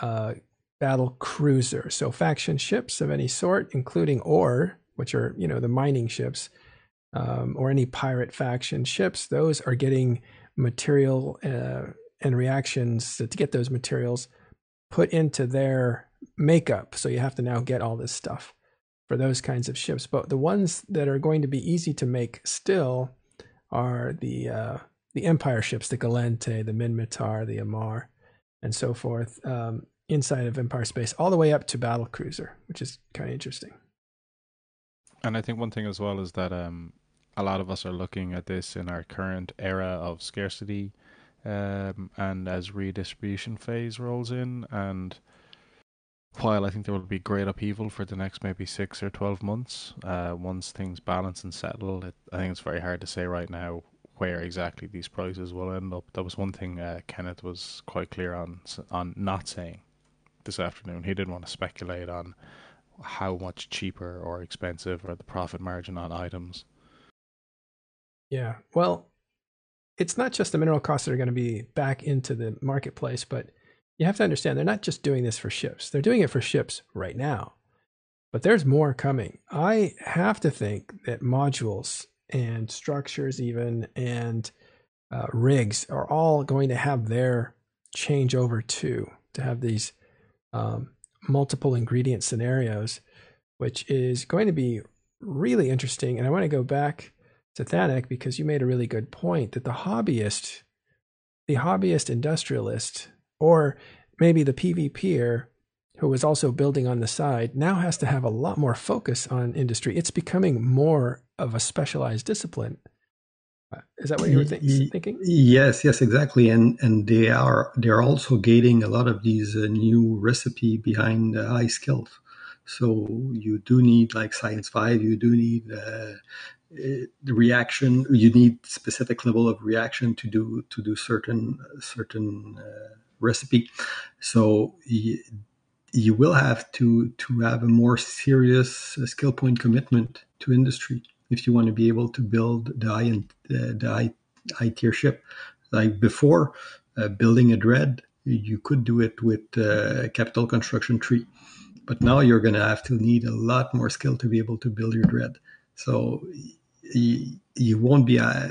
uh, battle cruiser, so faction ships of any sort, including ore, which are you know the mining ships, um, or any pirate faction ships. Those are getting material. Uh, and reactions to get those materials put into their makeup. So you have to now get all this stuff. for those kinds of ships. But the ones that are going to be easy to make still are the uh, the Empire ships, the Gallente, the Minmatar, the Amarr, and so forth, um, inside of Empire space, all the way up to battle cruiser, which is kind of interesting. And I think one thing as well is that um, a lot of us are looking at this in our current era of scarcity, um, and as redistribution phase rolls in, and while I think there will be great upheaval for the next maybe six or twelve months, uh, once things balance and settle, it, I think it's very hard to say right now where exactly these prices will end up. That was one thing uh, Kenneth was quite clear on on not saying this afternoon. He didn't want to speculate on how much cheaper or expensive or the profit margin on items. Yeah, well, it's not just the mineral costs that are going to be back into the marketplace, but you have to understand they're not just doing this for ships. They're doing it for ships right now. But there's more coming. I have to think that modules and structures, even and uh, rigs, are all going to have their changeover too to have these um, multiple ingredient scenarios, which is going to be really interesting. And I want to go back to because you made a really good point that the hobbyist, the hobbyist industrialist, or maybe the PvPer who was also building on the side now has to have a lot more focus on industry. It's becoming more of a specialized discipline. Uh, is that what you were th- thinking? Yes, yes, exactly. And and they are they're also gating a lot of these uh, new recipe behind uh, high skills. So you do need like science five. You do need uh, the reaction. You need specific level of reaction to do to do certain certain uh, recipe. So you, you will have to to have a more serious uh, skill point commitment to industry if you want to be able to build the high and uh, the high, high tier ship. Like before, uh, building a dread, you could do it with uh, capital construction tree, but now you're going to have to need a lot more skill to be able to build your dread. So you, you won't be uh,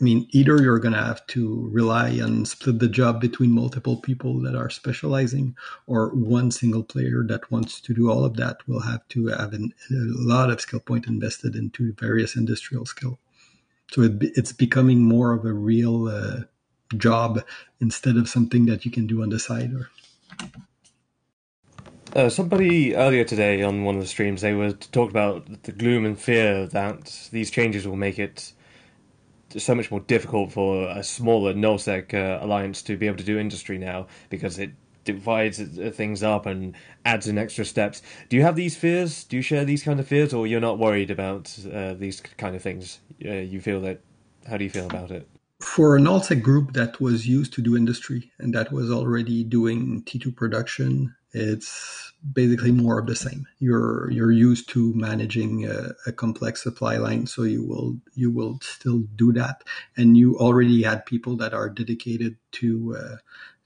I mean, either you're going to have to rely on split the job between multiple people that are specializing, or one single player that wants to do all of that will have to have an, a lot of skill point invested into various industrial skill. So it, it's becoming more of a real uh, job instead of something that you can do on the side. Or uh, somebody earlier today on one of the streams, they were talking about the gloom and fear that these changes will make it so much more difficult for a smaller nullsec uh, alliance to be able to do industry now because it divides uh, things up and adds in extra steps. Do you have these fears? Do you share these kind of fears, or you're not worried about uh, these kind of things? Uh, you feel that? How do you feel about it? For a nullsec group that was used to do industry and that was already doing T2 production, it's basically more of the same. You're you're used to managing a, a, complex supply line, so you will you will still do that, and you already had people that are dedicated to uh,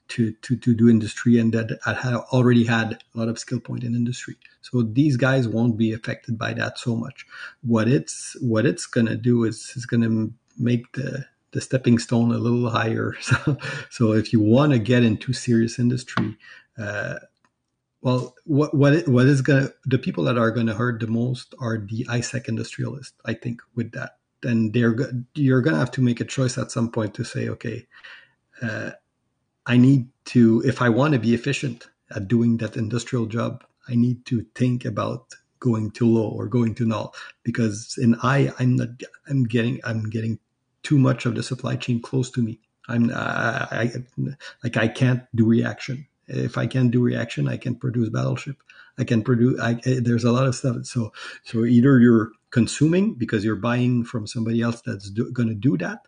to, to to do industry and that have already had a lot of skill point in industry. So these guys won't be affected by that so much. What it's what it's gonna do is is gonna make the the stepping stone a little higher. So, so if you want to get into serious industry, uh, well, what what what is gonna the people that are gonna hurt the most are the hisec industrialists. I think with that, and they're you're gonna have to make a choice at some point to say, okay, uh, I need to if I want to be efficient at doing that industrial job, I need to think about going too low or going too null because in I I'm not I'm getting I'm getting too much of the supply chain close to me. I'm I, I like I can't do reaction if I can do reaction, I can produce battleship. I can produce. I, eh, there's a lot of stuff. So so either you're consuming because you're buying from somebody else that's going to do that,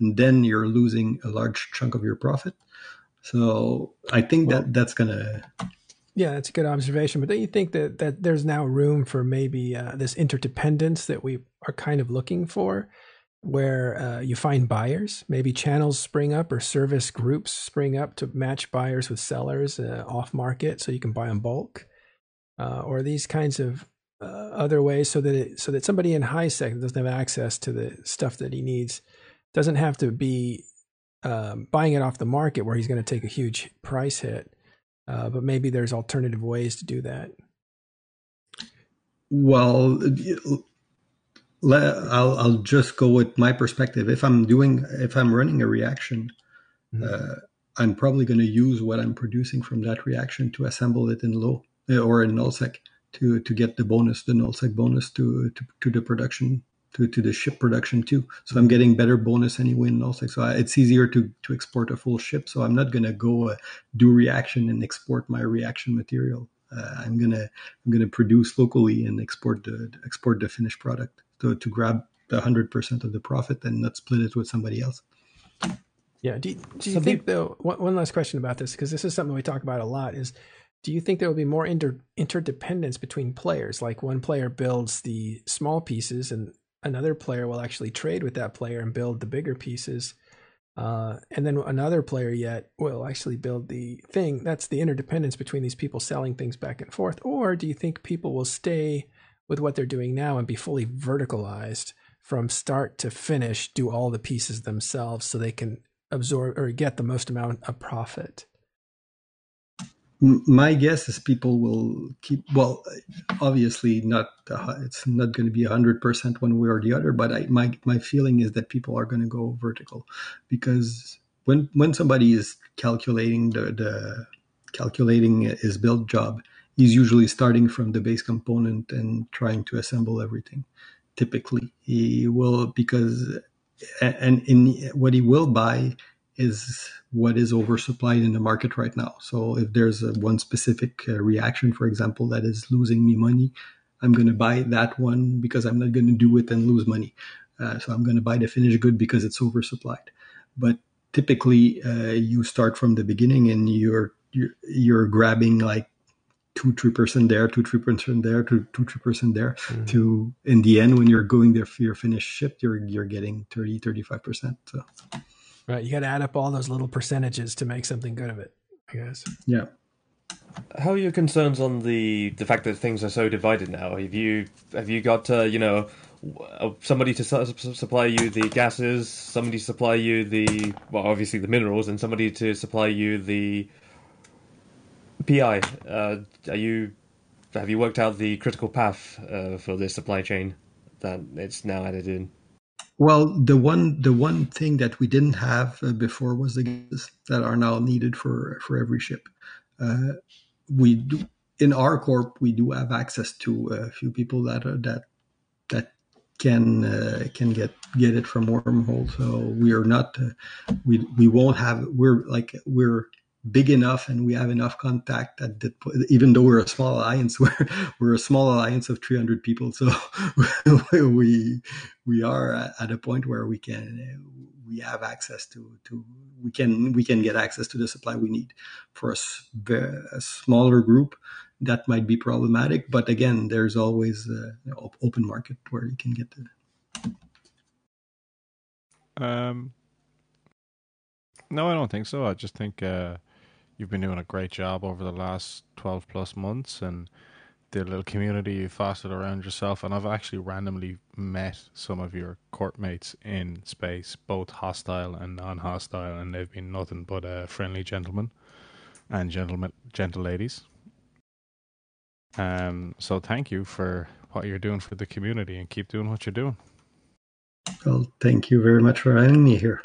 and then you're losing a large chunk of your profit. So I think well, that that's going to. Yeah, that's a good observation. But don't you think that that there's now room for maybe uh, this interdependence that we are kind of looking for? Where uh, you find buyers. Maybe channels spring up or service groups spring up to match buyers with sellers uh, off market, so you can buy in bulk, uh, or these kinds of uh, other ways, so that it, so that somebody in high sec doesn't have access to the stuff that he needs doesn't have to be um, buying it off the market where he's going to take a huge price hit. Uh, but maybe there's alternative ways to do that. Well, I'll I'll just go with my perspective. If I'm doing if I'm running a reaction, mm-hmm. uh, I'm probably going to use what I'm producing from that reaction to assemble it in low uh, or in nullsec to to get the bonus, the nullsec bonus to to, to the production to, to the ship production too. So I'm getting better bonus anyway in nullsec. So I, it's easier to to export a full ship. So I'm not going to go uh, do reaction and export my reaction material. Uh, I'm gonna I'm gonna produce locally and export the export the finished product to to grab the hundred percent of the profit and not split it with somebody else. Yeah. Do you, do you think though? One, one last question about this because this is something we talk about a lot. Is do you think there will be more inter, interdependence between players? Like one player builds the small pieces and another player will actually trade with that player and build the bigger pieces. Uh, and then another player yet will actually build the thing. That's the interdependence between these people selling things back and forth. Or do you think people will stay with what they're doing now and be fully verticalized from start to finish, do all the pieces themselves so they can absorb or get the most amount of profit? my guess is people will keep well obviously not it's not going to be 100% one way or the other but I, my my feeling is that people are going to go vertical because when when somebody is calculating the, the calculating his build job he's usually starting from the base component and trying to assemble everything typically he will because and in what he will buy is what is oversupplied in the market right now. So if there's a, one specific uh, reaction, for example, that is losing me money, I'm going to buy that one because I'm not going to do it and lose money. Uh, so I'm going to buy the finished good because it's oversupplied. But typically, uh, you start from the beginning and you're you're, you're grabbing like two three percent there, two three percent there, two two three percent there. Mm-hmm. To in the end, when you're going there for your finished ship, you're you're getting 30 35 percent. So. Right. You got to add up all those little percentages to make something good of it, I guess. Yeah. How are your concerns on the the fact that things are so divided now? Have you have you got uh, you know uh, somebody to su- supply you the gases, somebody to supply you the well, obviously the minerals, and somebody to supply you the PI? Uh, are you have you worked out the critical path uh, for this supply chain that it's now added in? Well, the one the one thing that we didn't have uh, before was the gases that are now needed for for every ship. Uh, we do in our corp we do have access to a few people that are, that that can uh, can get get it from wormhole. So we are not uh, we we won't have we're like we're big enough and we have enough contact at that, that even though we're a small alliance we're, we're a small alliance of 300 people. So we we are at a point where we can we have access to to we can we can get access to the supply we need for a, a smaller group that might be problematic. But again there's always a open market where you can get to. Um no i don't think so. I just think uh you've been doing a great job over the last 12 plus months and the little community you fostered around yourself. And I've actually randomly met some of your corp mates in space, both hostile and non hostile, and they've been nothing but uh, friendly gentlemen and gentlemen, gentle ladies. Um, so thank you for what you're doing for the community and keep doing what you're doing. Well, thank you very much for having me here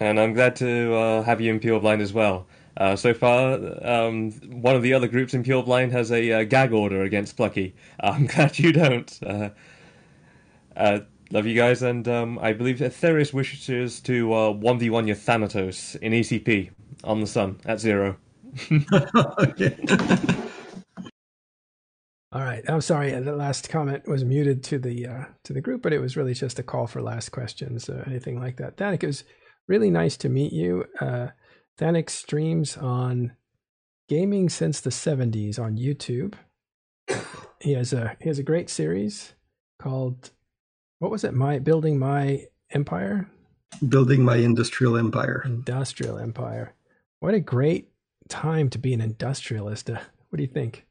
and I'm glad to uh, have you in Pure Blind as well. Uh, so far, um, one of the other groups in Pure Blind has a uh, gag order against Plucky. I'm glad you don't. Uh, uh, love you guys, and um, I believe Aetherius wishes to 1v1 uh, your Thanatos in ECP on the Sun at zero. All right. I'm sorry. The last comment was muted to the uh, to the group, but it was really just a call for last questions or anything like that. That really nice to meet you. Uh, Thanik streams on gaming since the 70s on YouTube. He has a he has a great series called what was it? My building my empire. Building my industrial empire. Industrial empire. What a great time to be an industrialist. Uh, what do you think?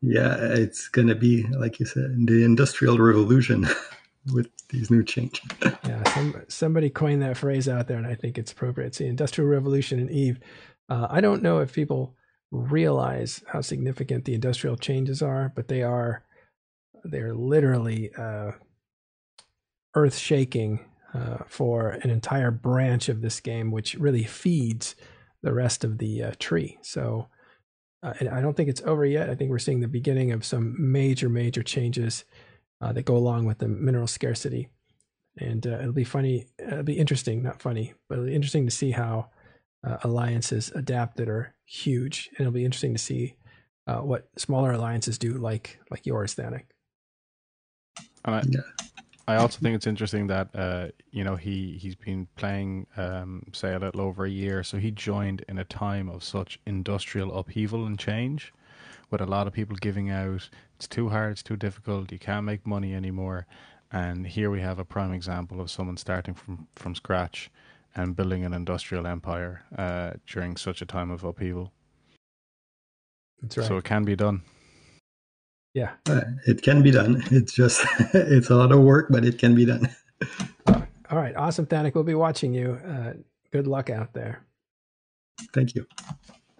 Yeah, it's going to be like you said, the industrial revolution. with these new changes. yeah, some, somebody coined that phrase out there, and I think it's appropriate. See, Industrial Revolution and Eve. Uh, I don't know if people realize how significant the industrial changes are, but they are they're literally uh, earth shaking uh, for an entire branch of this game, which really feeds the rest of the uh, tree. So uh, I don't think it's over yet. I think we're seeing the beginning of some major, major changes uh, that go along with the mineral scarcity. And uh, it'll be funny, it'll be interesting, not funny, but it'll be interesting to see how uh, alliances adapt that are huge. And it'll be interesting to see uh, what smaller alliances do, like like yours, Thanik. I, yeah. I also think it's interesting that uh, you know he he's been playing um, say a little over a year, so he joined in a time of such industrial upheaval and change, with a lot of people giving out. It's too hard. It's too difficult. You can't make money anymore. And here we have a prime example of someone starting from from scratch and building an industrial empire uh, during such a time of upheaval. That's right. So it can be done. Yeah, uh, it can be done. It's just it's a lot of work, but it can be done. all right, awesome, Thanik. We'll be watching you. Uh, good luck out there. Thank you.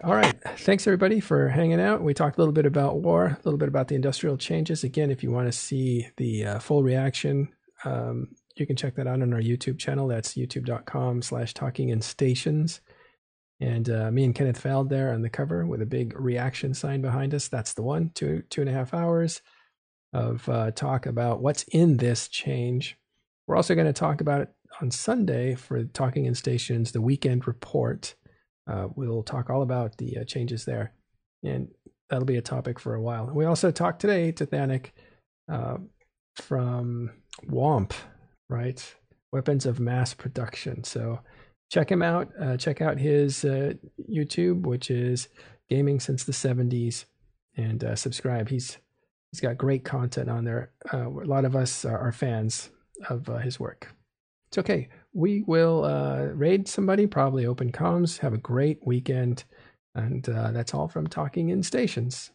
All right. Thanks, everybody, for hanging out. We talked a little bit about war, a little bit about the industrial changes. Again, if you want to see the uh, full reaction, um, you can check that out on our YouTube channel. That's youtube.com slash talking in stations. And uh, me and Kenneth Feld there on the cover with a big reaction sign behind us. That's the one, two, two and a half hours of uh, talk about what's in this change. We're also going to talk about it on Sunday for Talking in Stations, the weekend report. Uh, we'll talk all about the uh, changes there. And that'll be a topic for a while. We also talked today to Thanik uh, from WOMP, right? Weapons of Mass Production. So check him out. Uh, check out his uh, YouTube, which is Gaming Since the 70s, and uh, subscribe. He's he's got great content on there. A lot of us are, are fans of his work. It's okay. We will uh, raid somebody, probably open comms. Have a great weekend. And that's all from Talking in Stations.